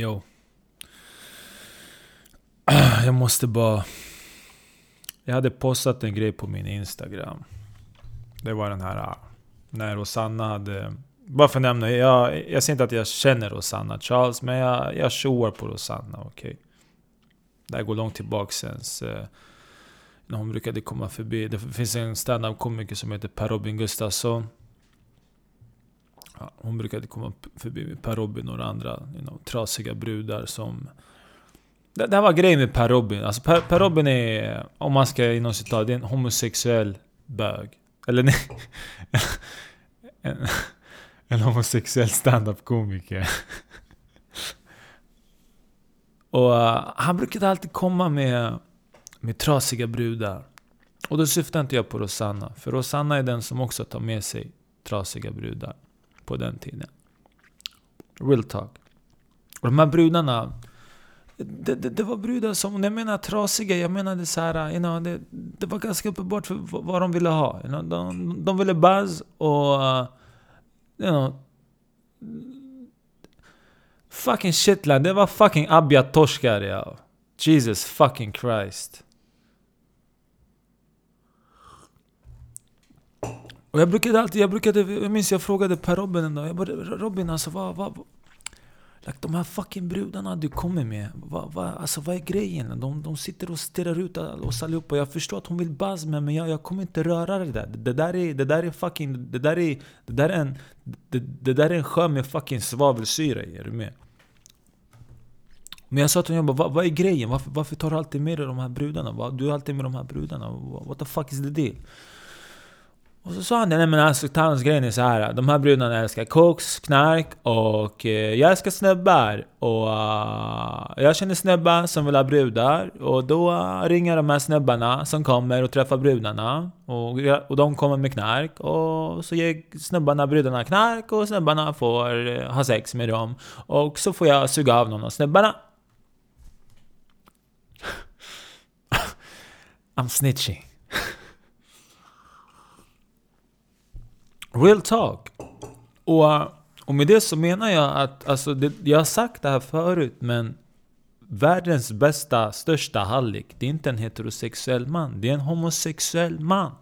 Jo. Jag måste bara... Jag hade postat en grej på min Instagram. Det var den här... Äh, när Rosanna hade... Bara för att nämna, jag, jag säger inte att jag känner Rosanna Charles, men jag, jag tjoar på Rosanna, okej? Okay? Det här går långt tillbaka sen. Eh, när hon brukade komma förbi. Det finns en stand-up komiker som heter Per Robin Gustafsson. Ja, hon brukade komma förbi med Per Robin och några andra you know, trasiga brudar som... Det, det här var grejen med Per Robin. Alltså per, per Robin är, om man ska inom citat, det är en homosexuell bög. Eller nej. en, en homosexuell standup-komiker. och uh, han brukade alltid komma med, med trasiga brudar. Och då syftar inte jag på Rosanna. För Rosanna är den som också tar med sig trasiga brudar på den tiden. Real talk. Och de här brudarna, det, det, det var brudar som, när jag menar trasiga, jag menade så här, you know, det, det var ganska uppenbart för vad de ville ha. You know, de, de ville buzz och... Uh, you know, fucking shitland, det var fucking abjad-torskar ja. Jesus fucking Christ. Och jag brukade alltid, jag brukade, jag minns jag frågade Per Robin en dag, jag bara Robin alltså vad, vad, like, de här fucking brudarna du kommer med, vad, vad, alltså vad är grejen? De, de sitter och stirrar ut oss allihopa, jag förstår att hon vill buzz med men jag, jag kommer inte röra det där. Det där är, det där är fucking, det där är, det där är en, det, det där är en sjö med fucking svavelsyra i, är du med? Men jag sa till honom, vad, vad är grejen? Varför, varför tar du alltid med dig de här brudarna? Du är alltid med de här brudarna. What the fuck is the deal? Och så sa han nej men alltså hans grejen är så här. De här brudarna älskar koks, knark och eh, jag älskar snubbar. Och uh, jag känner snubbar som vill ha brudar. Och då uh, ringer de här snubbarna som kommer och träffar brudarna. Och, och de kommer med knark. Och så ger snubbarna brudarna knark och snubbarna får eh, ha sex med dem. Och så får jag suga av någon av snubbarna. I'm snitching. Real talk. Och, och med det så menar jag att, alltså, det, jag har sagt det här förut, men världens bästa, största hallick, det är inte en heterosexuell man, det är en homosexuell man.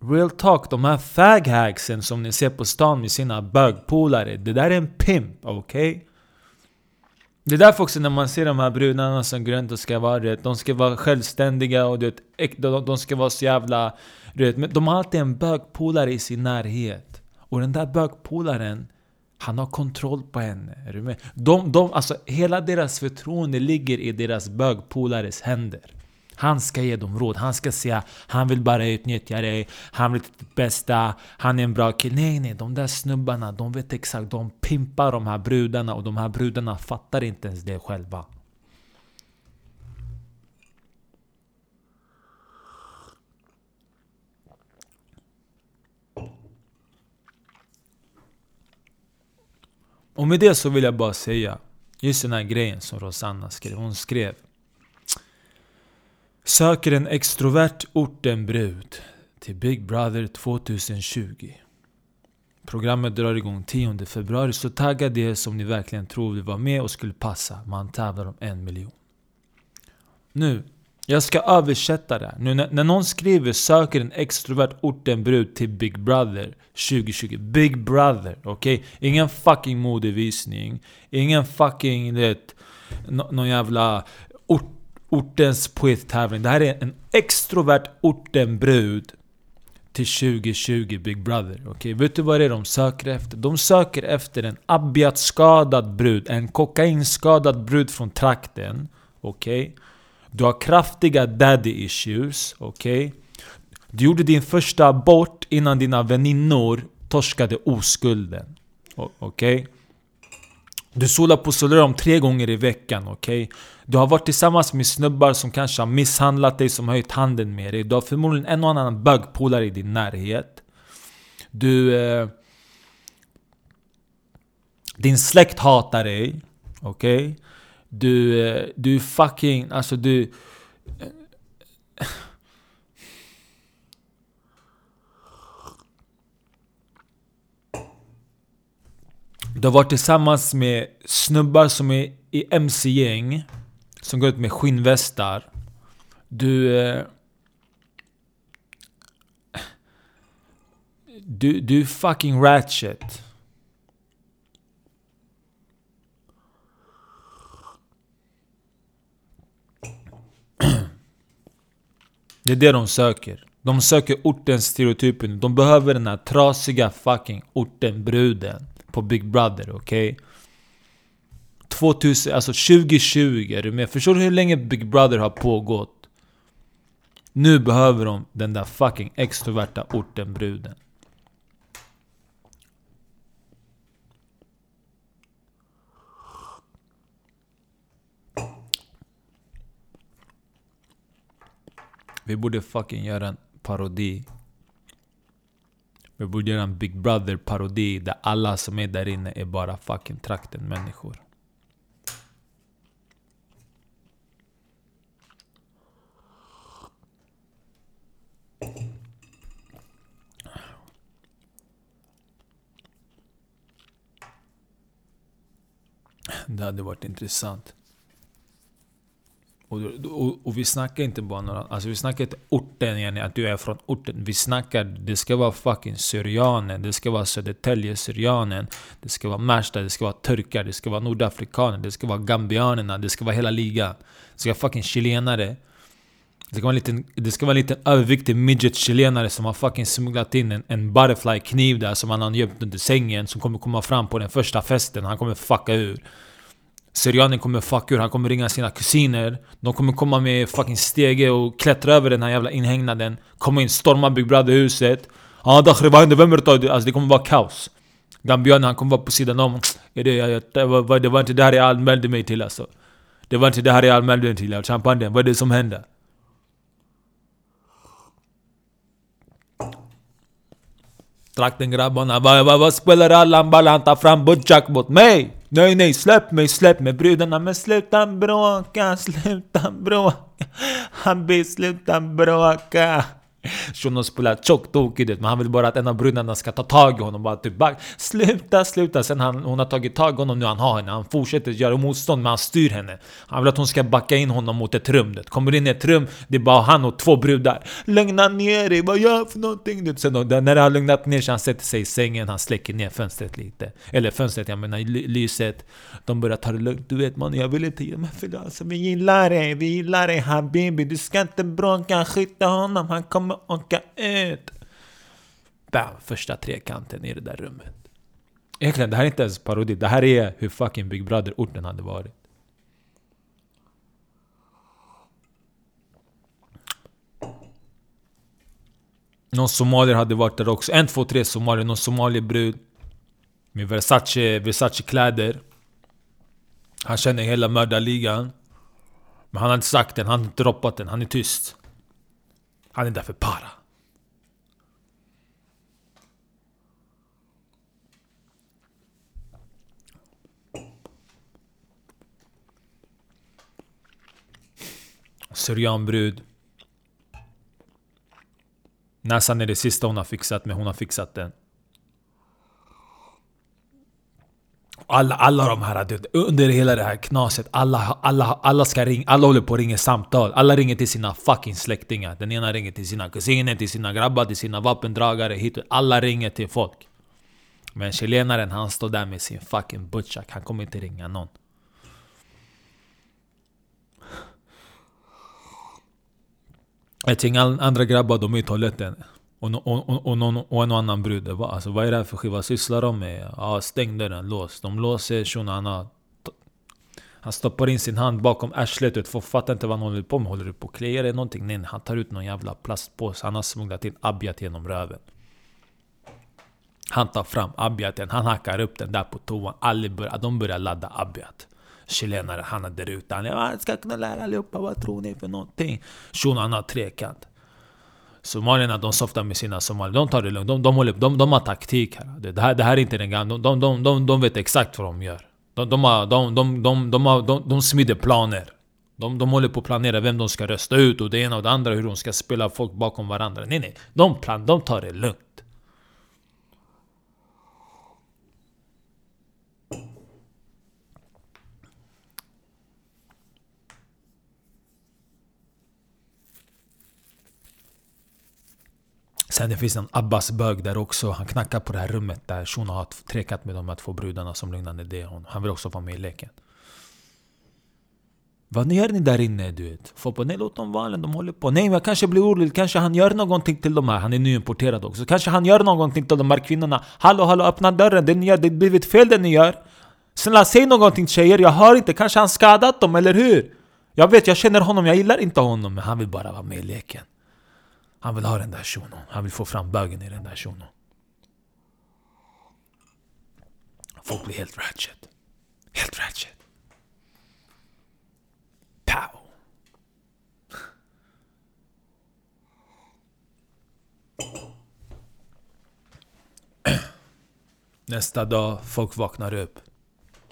Real talk, de här faghagsen som ni ser på stan med sina bögpolare, det där är en pimp, okej? Okay? Det är därför också när man ser de här brudarna som går runt och ska vara det, de ska vara självständiga och det, de ska vara så jävla du vet, men de har alltid en bögpolare i sin närhet. Och den där bögpolaren, han har kontroll på henne. Är du med? De, de, alltså, hela deras förtroende ligger i deras bögpolares händer. Han ska ge dem råd, han ska säga han vill bara utnyttja dig, han vill ditt bästa, han är en bra kille. Nej, nej, de där snubbarna, de vet exakt, de pimpar de här brudarna och de här brudarna fattar inte ens det själva. Och med det så vill jag bara säga, just den här grejen som Rosanna skrev. Hon skrev Söker en extrovert ortenbrud till Big Brother 2020. Programmet drar igång 10 februari, så tagga det som ni verkligen tror vill vara med och skulle passa. Man tävlar om en miljon. Nu, jag ska översätta det. Nu när, när någon skriver 'söker en extrovert ortenbrud till Big Brother 2020' Big Brother, okej? Okay? Ingen fucking modevisning. Ingen fucking, det, någon jävla ort, ortens poettävling. Det här är en extrovert ortenbrud till 2020 Big Brother. Okej, okay? vet du vad det är de söker efter? De söker efter en abjad-skadad brud, en kokainskadad brud från trakten. Okej? Okay? Du har kraftiga daddy issues, okej? Okay? Du gjorde din första abort innan dina väninnor torskade oskulden. Okej? Du solar på solarium tre gånger i veckan, okej? Okay? Du har varit tillsammans med snubbar som kanske har misshandlat dig, som har höjt handen med dig. Du har förmodligen en och annan bögpolare i din närhet. Du... Eh, din släkt hatar dig, okej? Okay? Du, eh, du fucking, alltså du... Eh, Du har varit tillsammans med snubbar som är i MC-gäng. Som går ut med skinnvästar. Du... Eh, du, du är fucking ratchet. Det är det de söker. De söker ortens stereotypen. De behöver den här trasiga fucking orten-bruden på Big Brother, okej? Okay? 2000, alltså 2020, är du med? Förstår du hur länge Big Brother har pågått? Nu behöver de den där fucking extroverta ortenbruden. Vi borde fucking göra en parodi. Vi borde göra en Big Brother parodi där alla som är där inne är bara fucking trakten människor. Det hade varit intressant. Och, och, och, vi snackar inte bara några... Alltså vi snackar inte orten yani, att du är från orten. Vi snackar, det ska vara fucking syrianen, det ska vara Södertälje-syrianen, det ska vara Märsta, det ska vara turkar, det ska vara nordafrikaner, det ska vara gambianerna, det ska vara hela ligan. Det ska vara fucking chilenare. Det ska vara en liten, det ska vara en liten överviktig midget-chilenare som har fucking smugglat in en, en butterfly-kniv där som han har gömt under sängen som kommer komma fram på den första festen. Han kommer fucka ur. Syrianen kommer fucka ur, han kommer ringa sina kusiner. De kommer komma med fucking stege och klättra över den här jävla inhägnaden. Komma in, storma Big Brother-huset ah, Dakhri vad händer? Vem är det? Alltså det kommer vara kaos. Gambianen han kommer vara på sidan om det, var, det var inte det här jag anmälde mig till alltså. Det var inte det här jag anmälde mig till alltså. champagnen, vad är det som händer? Trakten grabbarna, vad, vad, vad spelar Allan Ballan? Ta fram Butchak mot mig! Nej nej, släpp mig, släpp mig brudarna Men sluta bråka, sluta bråka Habibi, sluta bråka Shunon spelar tjocktokig men han vill bara att en av brudarna ska ta tag i honom bara typ back. Sluta, sluta! Sen han, hon har tagit tag i honom nu, han har henne. Han fortsätter göra motstånd men han styr henne. Han vill att hon ska backa in honom mot ett rum. Det kommer in i ett rum, det är bara han och två brudar. Lugna ner dig, vad gör jag för någonting? Sen då, när det har lugnat ner sig, han sätter sig i sängen, han släcker ner fönstret lite. Eller fönstret, jag menar lyset. De börjar ta det lugnt. Du vet man, jag vill inte ge mig för det. Alltså, vi gillar dig, vi gillar dig habibi. Du ska inte bråka, skjuta honom, han kommer kommer åka ut. Bam! Första trekanten i det där rummet. Egentligen, det här är inte ens parodi. Det här är hur fucking Big Brother-orten hade varit. Någon somalier hade varit där också. En, två, tre somalier. Någon somaliebrud. Med Versace, Versace-kläder. Han känner hela mördarligan. Men han har inte sagt den, han har inte droppat den, han är tyst. Han är där för para. Syrianbrud. Näsan är det sista hon har fixat, men hon har fixat den. Alla, alla de här, under hela det här knaset, alla, alla, alla ska ringa, alla håller på att ringa samtal. Alla ringer till sina fucking släktingar. Den ena ringer till sina kusiner, till sina grabbar, till sina vapendragare. Hit. Alla ringer till folk. Men chilenaren han står där med sin fucking butchak. Han kommer inte ringa någon. Jag tänker andra grabbar, de är i toaletten. Och, och, och, och, någon, och en annan brud. bara Alltså, vad är det här för skiva? Vad sysslar de med? Ja, stäng dörren, lås. De låser shunon. Han, han stoppar in sin hand bakom arslet. Vet, fattar inte vad han håller på med. Håller du på att kliar dig någonting? Nej, han tar ut någon jävla plastpåse. Han har smugglat in abjat genom röven. Han tar fram abjaten, han hackar upp den där på toan. Alla börjar, de börjar ladda abjat. Chilenare, han är där ute. Han är, ska kunna lära allihopa, vad tror ni för någonting? Shunon har trekant. Somalierna de softar med sina somalier, de tar det lugnt. De, de, håller, de, de har taktik här. Det, här. det här är inte den gamla, de, de, de, de vet exakt vad de gör. De, de, har, de, de, de, de, har, de, de smider planer. De, de håller på att planera vem de ska rösta ut och det ena och det andra, hur de ska spela folk bakom varandra. Nej nej, de, plan, de tar det lugnt. Sen det finns en Abbas-bög där också. Han knackar på det här rummet där Shona har trekat med de här två brudarna som lugnande det. Han vill också vara med i leken. Vad gör ni där inne? Du vet? Folk bara, nej låt dem vara, de håller på. Nej men jag kanske blir orolig, kanske han gör någonting till de här. Han är nyimporterad också. Kanske han gör någonting till de här kvinnorna. Hallå hallå öppna dörren, det ni gör, det har blivit fel det ni gör. Snälla säg någonting tjejer, jag hör inte. Kanske han skadat dem, eller hur? Jag vet, jag känner honom, jag gillar inte honom. Men han vill bara vara med i leken. Han vill ha den där shunon. Han vill få fram bögen i den där shunon. Folk blir helt ratchet. Helt ratchet. Pow! Nästa dag, folk vaknar upp.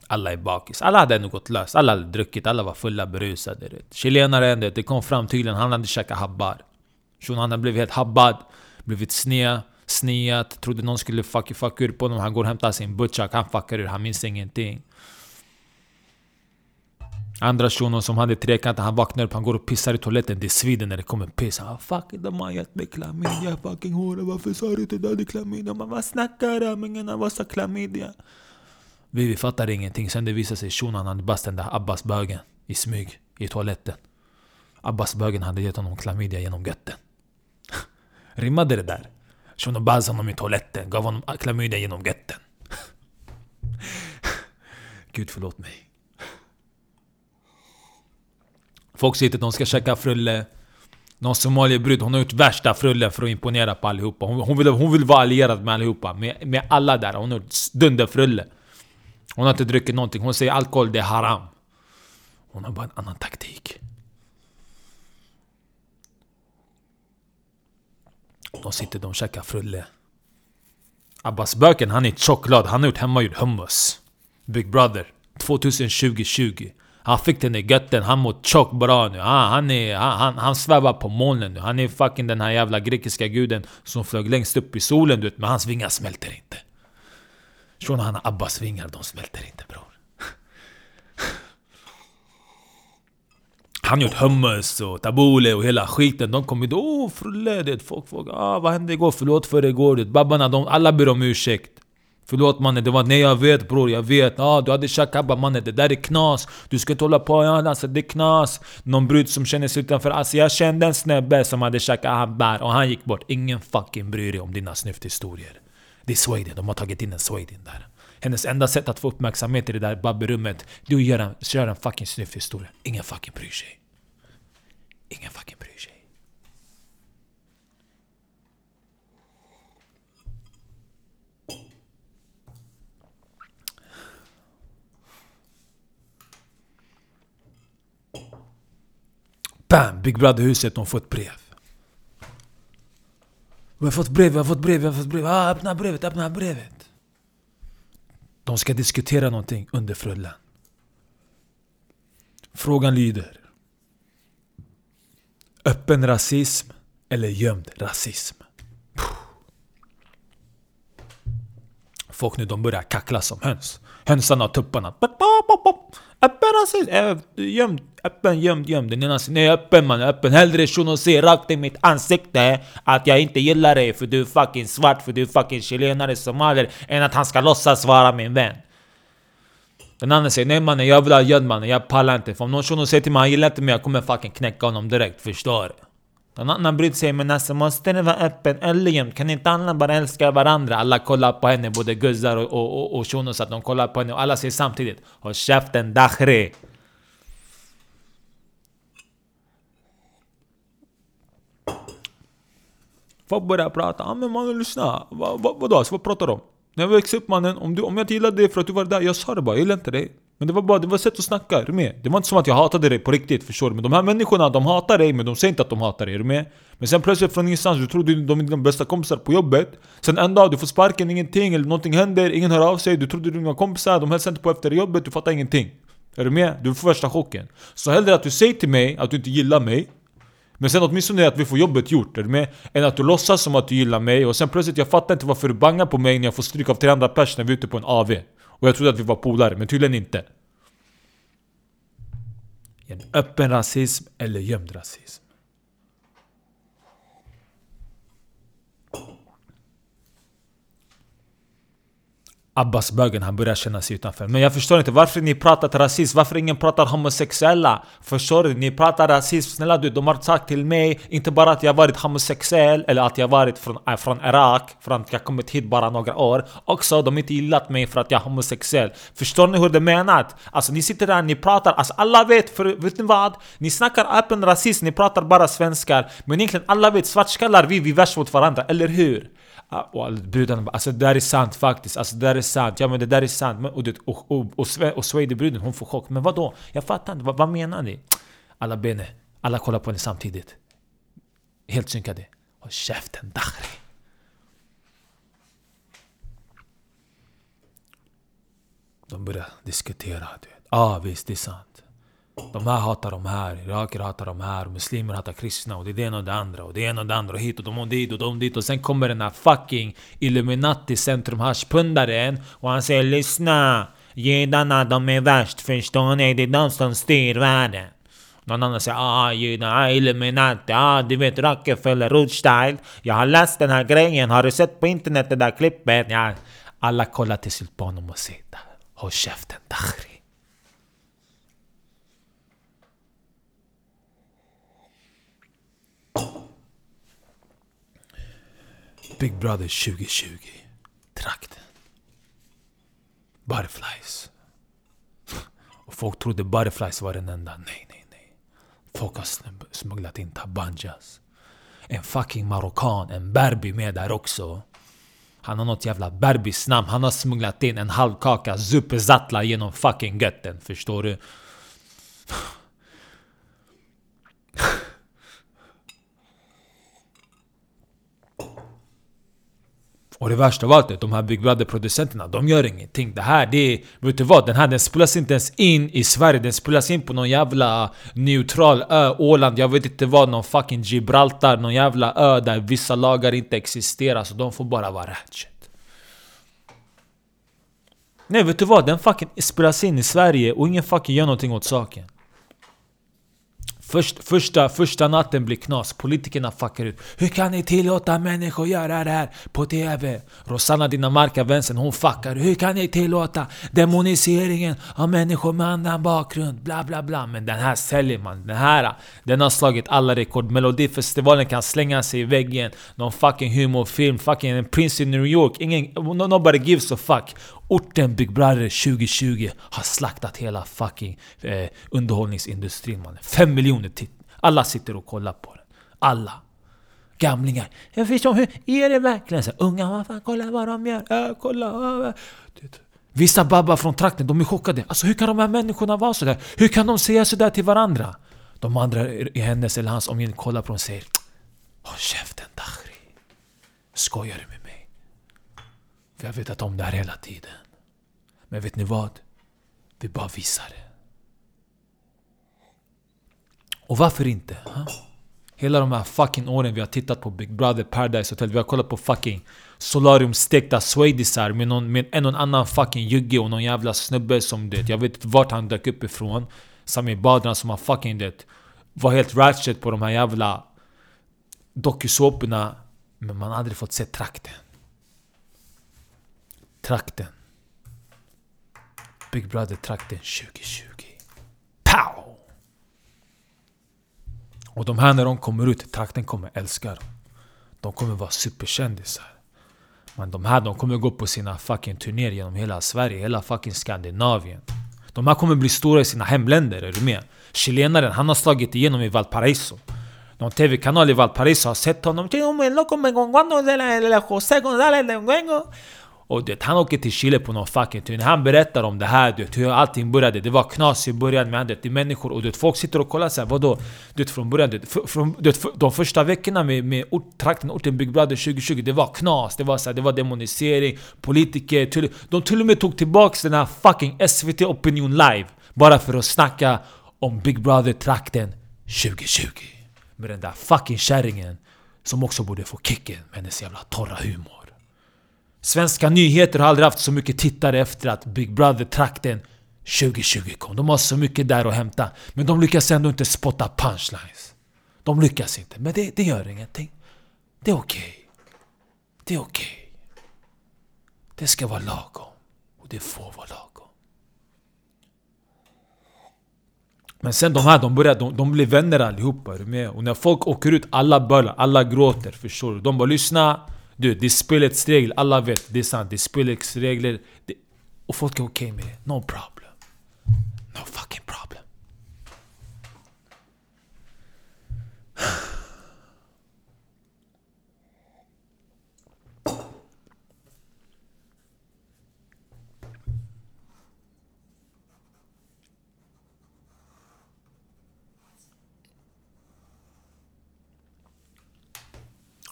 Alla är bakis. Alla hade ändå gått lös. Alla hade druckit, alla var fulla, berusade. Chilenaren, det kom fram tydligen, han hade käkat habbar. Shunon han blivit helt habbad, blivit sned, sneat, trodde någon skulle fuck, fuck ur på honom. Han går och hämtar sin butchak, han fuckar ur, han minns ingenting. Andra shunon som hade trekanter, han vaknar upp, han går och pissar i toaletten. Det svider när det kommer piss. Han fuck de har gett mig klamydia fucking hora. Varför sa du inte du hade klamydia? Man vad snackar du om? Ingen av oss har klamydia. Vi, vi fattar ingenting. Sen det visar sig shunon hade bara den där Abbas-bögen i smyg i toaletten. Abbas-bögen hade gett honom klamydia genom götten. Rimmade det där? Shunon bas honom i toaletten, gav honom klamydia genom götten. Gud förlåt mig. Folk sitter de ska käka frulle. Någon somaliebrud, hon har gjort värsta frullen för att imponera på allihopa. Hon, hon, vill, hon vill vara allierad med allihopa. Med, med alla där. Hon har gjort dunderfrulle. Hon har inte druckit någonting. Hon säger alkohol det är haram. Hon har bara en annan taktik. De sitter de käkar frulle. Abbas Böken, han är choklad. Han har gjort hemmagjord hummus. Big Brother 2020-20. Han fick den i götten, han mår tjock bra nu. Han, han, är, ah, han, han svävar på molnen nu. Han är fucking den här jävla grekiska guden som flög längst upp i solen du vet, men hans vingar smälter inte. Shunon han har Abbas vingar, de smälter inte bror. Han gjort hummus och tabule och hela skiten. De kom hit. Åh frulle, det folk frågar ah, vad hände igår? Förlåt för igår. Det, babbarna, de, alla ber om ursäkt. Förlåt mannen, det var nej jag vet bror, jag vet. Ah, du hade shakabba mannen, det där är knas. Du ska inte hålla på, ja, alltså, det är knas. Någon brud som känner sig utanför. Alltså jag kände en snubbe som hade shakabba och han gick bort. Ingen fucking bryr dig om dina snyfthistorier. Det är Sweden, de har tagit in en Sweden där. Hennes enda sätt att få uppmärksamhet i det där babberummet, det är att göra, köra en fucking snyfthistoria. Ingen fucking bryr sig. Ingen fucking bryr sig. Bam! Big Brother-huset, de får ett brev. Vi har fått brev, vi har fått brev, vi har fått brev. Ah, öppna brevet, öppna brevet. De ska diskutera någonting under frullen. Frågan lyder. Öppen rasism eller gömd rasism? Folk nu de börjar kackla som höns. Hönsarna och tupparna. Öppen rasism! Äh, gömd, öppen, gömd, gömd. Den ena säger nej öppen man, öppen. Hellre shunon säger rakt i mitt ansikte att jag inte gillar dig för du är fucking svart, för du är fucking chilenare, somalier. Än att han ska låtsas vara min vän. Den andra säger nej mannen jag vill ha göd mannen, jag pallar inte. För om någon shuno säger till mig han gillar inte mig, jag kommer fucking knäcka honom direkt, förstår du? Den andra brud sig, men alltså måste den vara öppen eller jämt? Kan inte alla bara älska varandra? Alla kollar på henne, både guzzar och, och, och, och shunos, att de kollar på henne och alla säger samtidigt Håll käften Dakhri! Folk börjar prata, ja men mannen lyssna, va, va, vadå? Alltså, vad pratar du om? När jag växte upp mannen, om, du, om jag inte gillade dig för att du var där, jag sa det bara, jag gillar inte dig. Men det var bara det var ett sätt att snacka, är du med? Det var inte som att jag hatade dig på riktigt, förstår du? Men de här människorna, de hatar dig men de säger inte att de hatar dig, är du med? Men sen plötsligt från ingenstans, du tror de är dina bästa kompisar på jobbet Sen en dag, du får sparken, ingenting, eller någonting händer, ingen hör av sig Du trodde du dina kompisar, de hälsar inte på efter jobbet, du fattar ingenting Är du med? Du får värsta chocken Så hellre att du säger till mig att du inte gillar mig men sen åtminstone att vi får jobbet gjort, är du med? Än att du låtsas som att du gillar mig och sen plötsligt, jag fattar inte varför du bangar på mig när jag får stryk av tre andra pers när vi är ute på en AV Och jag trodde att vi var polare, men tydligen inte. En öppen rasism eller gömd rasism? Abbas-bögen, han börjar känna sig utanför. Men jag förstår inte varför ni pratar rasism, varför ingen pratar homosexuella? Förstår du? Ni pratar rasism, snälla du, de har sagt till mig inte bara att jag varit homosexuell eller att jag varit från, äh, från Irak, från att jag kommit hit bara några år. Också, de har inte gillat mig för att jag är homosexuell. Förstår ni hur det menat? Alltså ni sitter där, ni pratar, alltså alla vet, för vet ni vad? Ni snackar öppen rasism, ni pratar bara svenskar. Men egentligen alla vet, svartskallar vi, vi är värst mot varandra, eller hur? Ah, och brudarna bara alltså det där är sant faktiskt, alltså det där är sant, ja men det där är sant. Men, och, och, och, och, och, och Swede-bruden hon får chock. Men vad då? Jag fattar inte, vad, vad menar ni? Alla bene, alla kollar på henne samtidigt. Helt synkade. Håll käften Dakhri. De börjar diskutera. du vet, ah, visst, det är sant. De här hatar de här, iraker hatar de här, muslimer hatar kristna och det är det ena och det andra och det ena och det andra och hit och de och dit och de dit och sen kommer den här fucking Illuminati centrum hashpundaren och han säger lyssna Judarna de är värst förstår ni, det är de som styr världen. Någon annan säger ah judarna, ah, Illuminati, ah du vet Rockefeller, Rothschild. Jag har läst den här grejen, har du sett på internet det där klippet? Ja, alla kollar till slut på honom och säger Håll käften Dakhri. Big Brother 2020. Trakten. Butterflies. Och folk trodde Butterflies var den enda. Nej, nej, nej. Folk har smugglat in tabanjas. En fucking marockan, en berbi med där också. Han har något jävla berbis namn. Han har smugglat in en halvkaka superzatla genom fucking götten. Förstår du? Och det värsta av allt är att de här Big Brother-producenterna, de gör ingenting. Det här, det är... Vet du vad? Den här den spelas inte ens in i Sverige. Den spelas in på någon jävla neutral ö, Åland, jag vet inte vad, någon fucking Gibraltar, någon jävla ö där vissa lagar inte existerar. Så de får bara vara ratchet. Nej, vet du vad? Den fucking spelas in i Sverige och ingen fucking gör någonting åt saken. Först, första, första natten blir knas, politikerna fuckar ut. Hur kan ni tillåta människor göra det här på TV? Rosanna Dinamarca, vänstern, hon fuckar. Hur kan ni tillåta demoniseringen av människor med annan bakgrund? Bla bla bla. Men den här säljer man. Den här, den har slagit alla rekord. Melodifestivalen kan slänga sig i väggen. Någon fucking humorfilm, fucking Prince i New York. Ingen, nobody gives a fuck. Orten Big Brother 2020 har slaktat hela fucking eh, underhållningsindustrin mannen. 5 miljoner tittare. Alla sitter och kollar på den. Alla. Gamlingar. Jag förstår, hur är det verkligen? Så, unga, vad fan, kolla vad de gör. Äh, kolla. Vissa babbar från trakten, de är chockade. Alltså hur kan de här människorna vara sådär? Hur kan de säga sådär till varandra? De andra i hennes eller hans omgivning kollar på dem och säger Håll käften Dakhri. Skojar du med för jag vet att om det här hela tiden. Men vet ni vad? Vi bara visar det. Och varför inte? Ha? Hela de här fucking åren vi har tittat på Big Brother, Paradise Hotel, vi har kollat på fucking Solarium stekta swedisar med, någon, med en och annan fucking jugge och någon jävla snubbe som det Jag vet inte vart han dök upp ifrån. Samir Badran som har fucking det var helt ratchet på de här jävla dokusåporna. Men man har aldrig fått se trakten trakten. Big Brother-trakten 2020. Pow! Och de här när de kommer ut, trakten kommer älska dem. De kommer vara superkändisar. Men de här de kommer gå på sina fucking turnéer genom hela Sverige, hela fucking Skandinavien. De här kommer bli stora i sina hemländer, är du med? Chilenaren, han har slagit igenom i Valparaiso. Någon TV-kanal i Valparaiso har sett honom. Och det, han åker till Chile på någon fucking turné. Han berättar om det här, du vet, hur allting började. Det var knas i början med det, människor. Och du vet, folk sitter och kollar såhär, vadå? Du vet, från början, du vet, från, du vet, de första veckorna med, med ort, trakten orten Big Brother 2020, det var knas. Det var, så det var demonisering, politiker. Till, de till och med tog tillbaks den här fucking SVT Opinion Live. Bara för att snacka om Big Brother-trakten 2020. Med den där fucking kärringen som också borde få kicken med hennes jävla torra humor. Svenska nyheter har aldrig haft så mycket tittare efter att Big Brother-trakten 2020 kom. De har så mycket där att hämta. Men de lyckas ändå inte spotta punchlines. De lyckas inte, men det, det gör ingenting. Det är okej. Okay. Det är okej. Okay. Det ska vara lagom. Och det får vara lagom. Men sen de här, de börjar, de, de blir vänner allihopa, är du med? Och när folk åker ut, alla bölar. alla gråter, förstår du? De bara lyssna, du, det är spelets regler, alla vet, det är sant, det är spelets regler. Det, och folk är okej okay med det, no problem. No fucking problem.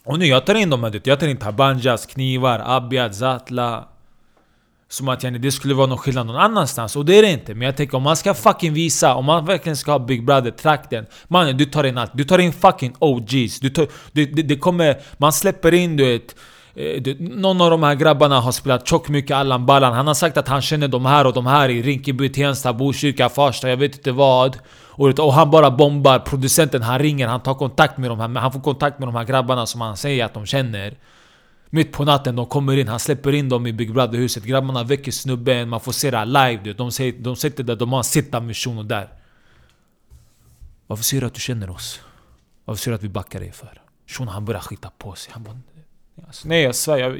Och nu jag tar in de här, jag tar in tabanjas, knivar, abjad, zatla Som att yani, det skulle vara någon skillnad någon annanstans, och det är det inte Men jag tänker om man ska fucking visa, om man verkligen ska ha Big Brother-trakten Mannen du tar in allt, du tar in fucking OGs du tar, det, det, det kommer, man släpper in du vet eh, någon av de här grabbarna har spelat tjock mycket Allan Ballan. Han har sagt att han känner de här och de här i Rinkeby, Tensta, Botkyrka, Farsta, jag vet inte vad och, och han bara bombar, producenten han ringer, han tar kontakt med de här, han får kontakt med de här grabbarna som han säger att de känner. Mitt på natten, de kommer in, han släpper in dem i Big Brother-huset. Grabbarna väcker snubben, man får se det live. Du. De, säger, de sitter där, de har en sittamission och där. Varför säger du att du känner oss? Varför säger du att vi backar dig för? Shunon han börjar skita på sig. Han bara, Alltså, nej jag svär, jag,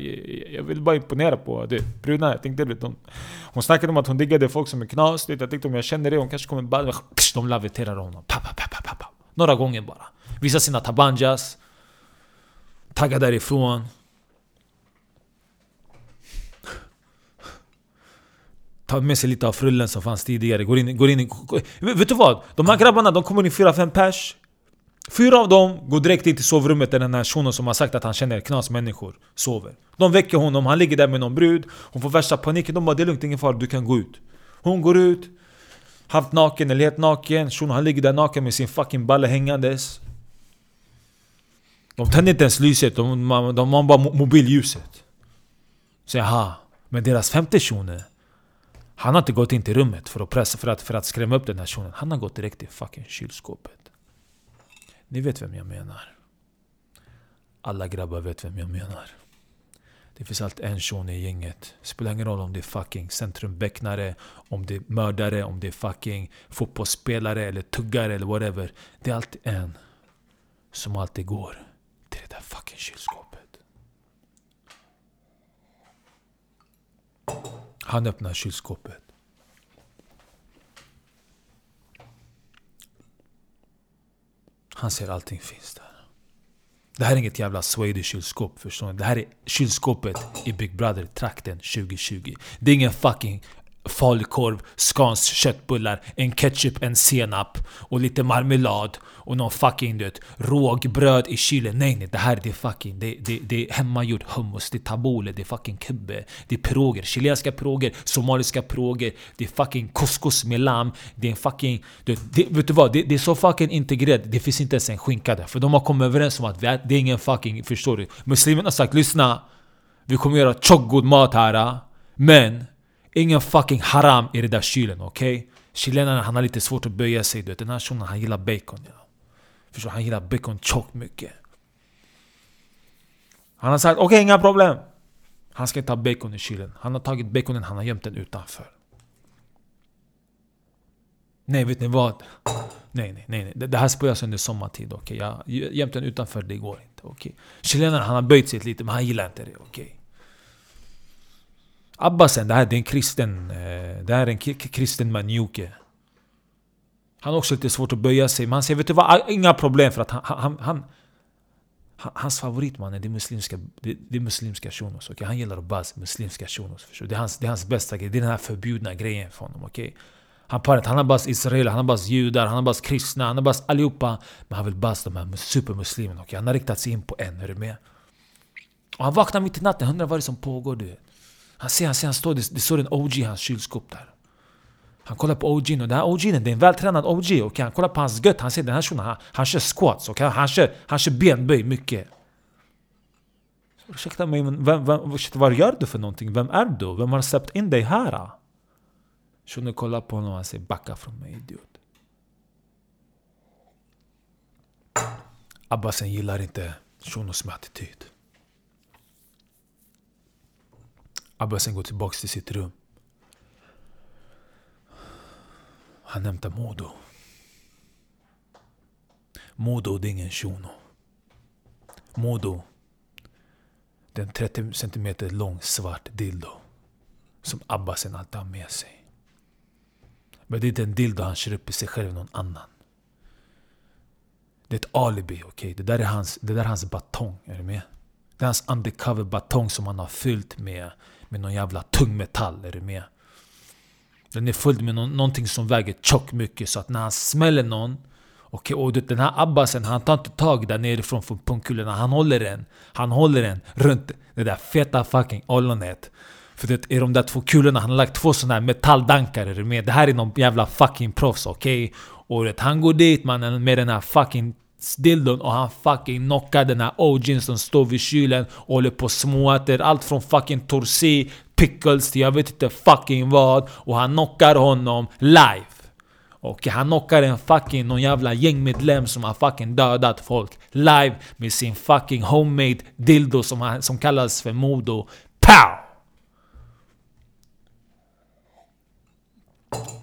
jag, vill bara imponera på det. Bruna, jag tänkte vet, hon, hon snackade om att hon diggade folk som är knas. Jag tänkte om jag känner det, hon kanske kommer bara... De laviterar honom. Pa, pa, pa, pa, pa. Några gånger bara. Visa sina tabanjas. Tagga därifrån. Ta med sig lite av frullen som fanns tidigare. Går in, går in, vet du vad? De här grabbarna, de kommer in 4-5 pers. Fyra av dem går direkt in till sovrummet där den här shunon som har sagt att han känner knasmänniskor sover. De väcker honom, han ligger där med någon brud. Hon får värsta paniken. De bara det är lugnt, ingen fara, du kan gå ut. Hon går ut. Halvt naken eller helt naken. Shunon han ligger där naken med sin fucking balle hängandes. De tänder inte ens lyset, de, de, de har bara mobilljuset. Så jaha, men deras femte shuno Han har inte gått in till rummet för att pressa, för att, för att skrämma upp den här shunon. Han har gått direkt till fucking kylskåpet. Ni vet vem jag menar. Alla grabbar vet vem jag menar. Det finns alltid en shuno i gänget. Spelar ingen roll om det är fucking centrumbecknare, om det är mördare, om det är fucking fotbollsspelare eller tuggare eller whatever. Det är alltid en som alltid går till det där fucking kylskåpet. Han öppnar kylskåpet. Han ser allting finns där. Det här är inget jävla Swedish-kylskåp, förstår ni? Det här är kylskåpet i Big Brother-trakten 2020. Det är ingen fucking falukorv, skans köttbullar, en ketchup, en senap och lite marmelad och någon fucking du rågbröd i kylen. Nej nej, det här det är fucking, det, det, det är hemmagjord hummus, det är tabbouleh, det är fucking kubbe, det är piroger, chilenska piroger, somaliska piroger, det är fucking couscous med lamm, det är en fucking... Det, det, vet du vad? Det, det, är så fucking integrerat, det finns inte ens en skinka där. För de har kommit överens om att är, det är ingen fucking, förstår du? Muslimerna har sagt lyssna, vi kommer göra tjock mat här, ah. men Ingen fucking haram i den där kylen, okej? Okay? Chilenaren han har lite svårt att böja sig, du vet. Den här shunon han gillar bacon. Ja. Förstår Han gillar bacon tjockt mycket. Han har sagt okej, okay, inga problem. Han ska inte ha bacon i kylen. Han har tagit baconen, han har gömt den utanför. Nej, vet ni vad? Nej, nej, nej. nej. Det här spöas under sommartid, okej? Okay? Jag gömt den utanför, det går inte. Okej? Okay? Chilenaren han har böjt sig lite, men han gillar inte det. Okej? Okay? Abbasen, eh, det här är en kristen... Det här är en kristen manjuke. Han har också lite svårt att böja sig, men han säger vet du vad? Ah, inga problem för att han... han, han Hans favoritman är det muslimska, det, det muslimska shunos. Okay? Han gillar att buzz muslimska shunos. Det är, hans, det är hans bästa grej. Det är den här förbjudna grejen för honom. Okay? Han, parat, han har buzz israeler, han har buzz judar, han har buzz kristna, han har buzz allihopa. Men han vill buzz de här supermuslimerna. Okay? Han har riktat sig in på en, är du med? Och han vaknar mitt i natten, undrar vad det är som pågår. Du vet. Han ser, han ser, han står, det, det står en OG i hans kylskåp där. Han kollar på OG'n och den här OG'n, det är en vältränad OG. Okay? Han kollar på hans gött, han ser den här shunon, han, han kör squats. Okay? Han, kör, han kör benböj mycket. Ursäkta mig, men vem, vem, vad gör du för någonting? Vem är du? Vem har släppt in dig här? Shunon kollar på honom och han säger backa från mig idiot. Abbasen gillar inte shunos med attityd. Abbasen går tillbaks till sitt rum. Han hämtar Modo. Modo det är ingen shuno. Modo. Det är en 30 cm lång svart dildo. Som Abbasen alltid har med sig. Men det är inte en dildo han kör upp i sig själv någon annan. Det är ett alibi, okej? Okay? Det, där är hans, det där är hans batong, är du med? Det är hans undercover batong som han har fyllt med, med någon jävla tung metall, är du med? Den är fylld med någon, någonting som väger tjockt mycket så att när han smäller någon Okej, och den här abbasen, han tar inte tag där nerifrån från pungkulorna. Han håller den. Han håller den runt det där feta fucking ollonet. För det är de där två kulorna, han har lagt två sådana här metalldankar är du med? Det här är någon jävla fucking proffs, okej? Okay? Och vet, han går dit mannen med den här fucking dildon och han fucking knockar den här OG'n som står vid kylen och håller på småäter allt från fucking torsi, pickles till jag vet inte fucking vad. Och han knockar honom live. Och han knockar en fucking någon jävla gängmedlem som har fucking dödat folk live med sin fucking homemade dildo som, han, som kallas för Modo. POW!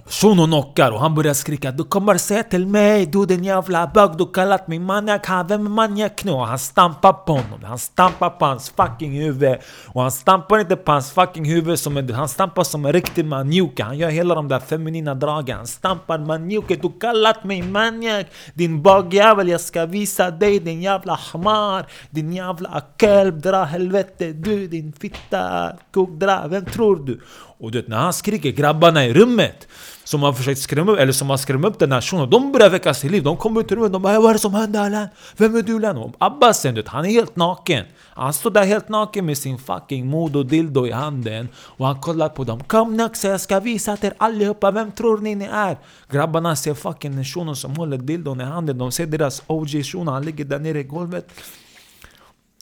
Shuno knockar och han börjar skrika Du kommer säga till mig, du din jävla bög Du kallat mig maniak, vem är maniak nu? Och han stampar på honom, han stampar på hans fucking huvud. Och han stampar inte på hans fucking huvud som en, Han stampar som en riktig manjuke Han gör hela de där feminina dragen. Han stampar manjuke, du kallat mig maniak Din bögjävel, jag ska visa dig din jävla hamar. Din jävla kelb, dra helvete du din fitta kuk, dra. Vem tror du? Och du vet när han skriker, grabbarna i rummet som har försökt skrämma upp, eller som har skrämt upp den här shunon, de börjar väckas till liv. De kommer ut ur rummet, de bara 'Vad är det som händer Alan? Vem är du Lan?' Abbas vet, han är helt naken. Han står där helt naken med sin fucking modo dildo i handen. Och han kollar på dem. 'Kom Naxa, jag ska visa er allihopa, vem tror ni ni är?' Grabbarna ser fucking shunon som håller dildon i handen. De ser deras OG shuno, han ligger där nere i golvet.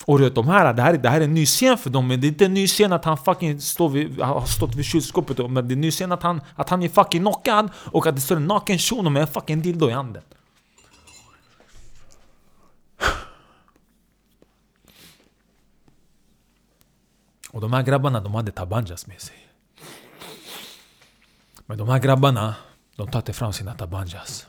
Och du vet, de här, det, här, det här är en ny scen för dem, men det är inte en ny scen att han fucking står vid, har stått vid kylskåpet Men det är en ny scen att han, att han är fucking knockad och att det står en naken shuno med en fucking dildo i handen. Och de här grabbarna, de hade tabanjas med sig. Men de här grabbarna, de tar inte fram sina tabanjas.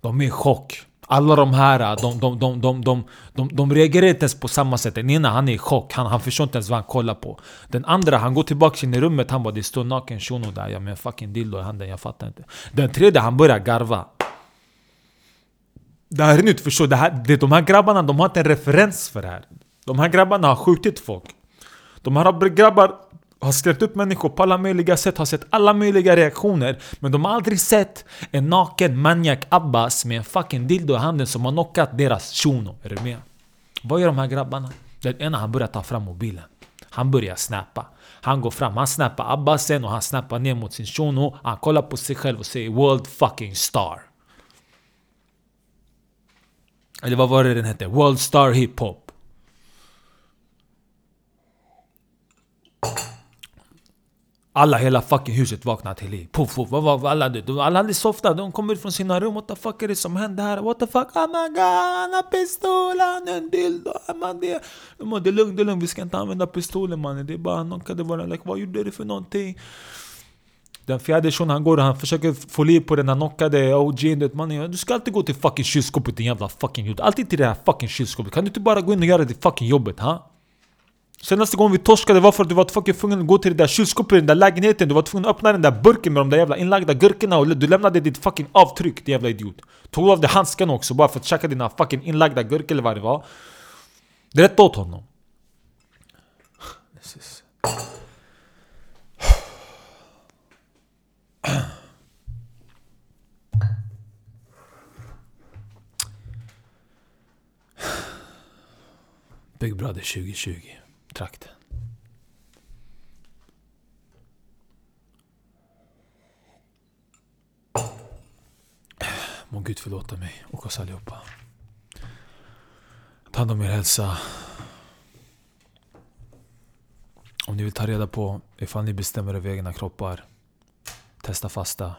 De är i chock alla de här, äh, de, de, de, de, de, de, de reagerar inte ens på samma sätt. Den ena han är i chock, han, han förstår inte ens vad han kollar på. Den andra han går tillbaka in i rummet, han bara det står naken shuno där, ja med en fucking dildo i handen, jag fattar inte. Den tredje han börjar garva. Det här är nytt, förstår Det här, det, de här grabbarna de har inte en referens för det här. De här grabbarna har skjutit folk. De här grabbar har skrämt upp människor på alla möjliga sätt, har sett alla möjliga reaktioner Men de har aldrig sett en naken maniak Abbas med en fucking dildo i handen som har knockat deras shuno. Är du med? Vad gör de här grabbarna? Den ena han börjar ta fram mobilen. Han börjar snappa. Han går fram, han snappar Abbasen och han snappar ner mot sin shuno. Han kollar på sig själv och säger 'World fucking star' Eller vad var det den hette? World Star hiphop. Alla, hela fucking huset vaknar till liv. Puff, puff, vad, vad, alla, alla hade softat, de kommer ut från sina rum. What the fuck är det som händer här? What the fuck? Oh my god, han har pistolen. han en dildo, man det. Det är lugnt, det är lugnt, vi ska inte använda pistolen mannen. Det är bara, han knockade bara, like, vad gjorde du för någonting? Den fjärde shunon han går och han försöker få liv på den här knockade OG'n. Mannen, du ska alltid gå till fucking kylskåpet din jävla fucking idiot. Alltid till det här fucking kylskåpet. Kan du inte bara gå in och göra det fucking jobbet? Ha? Senaste gången vi torskade var för att du var fucking tvungen att gå till det där kylskåpet i den där lägenheten. Du var tvungen att öppna den där burken med de där jävla inlagda gurkorna och du lämnade ditt fucking avtryck din jävla idiot. Tog av dig handsken också bara för att käka dina fucking inlagda gurkor eller vad det var. Det rätt åt honom. Big Brother 2020 kontrakt. Må Gud förlåta mig och oss allihopa. Ta hand om er hälsa. Om ni vill ta reda på ifall ni bestämmer över egna kroppar, testa fasta.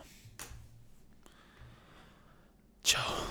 Ciao.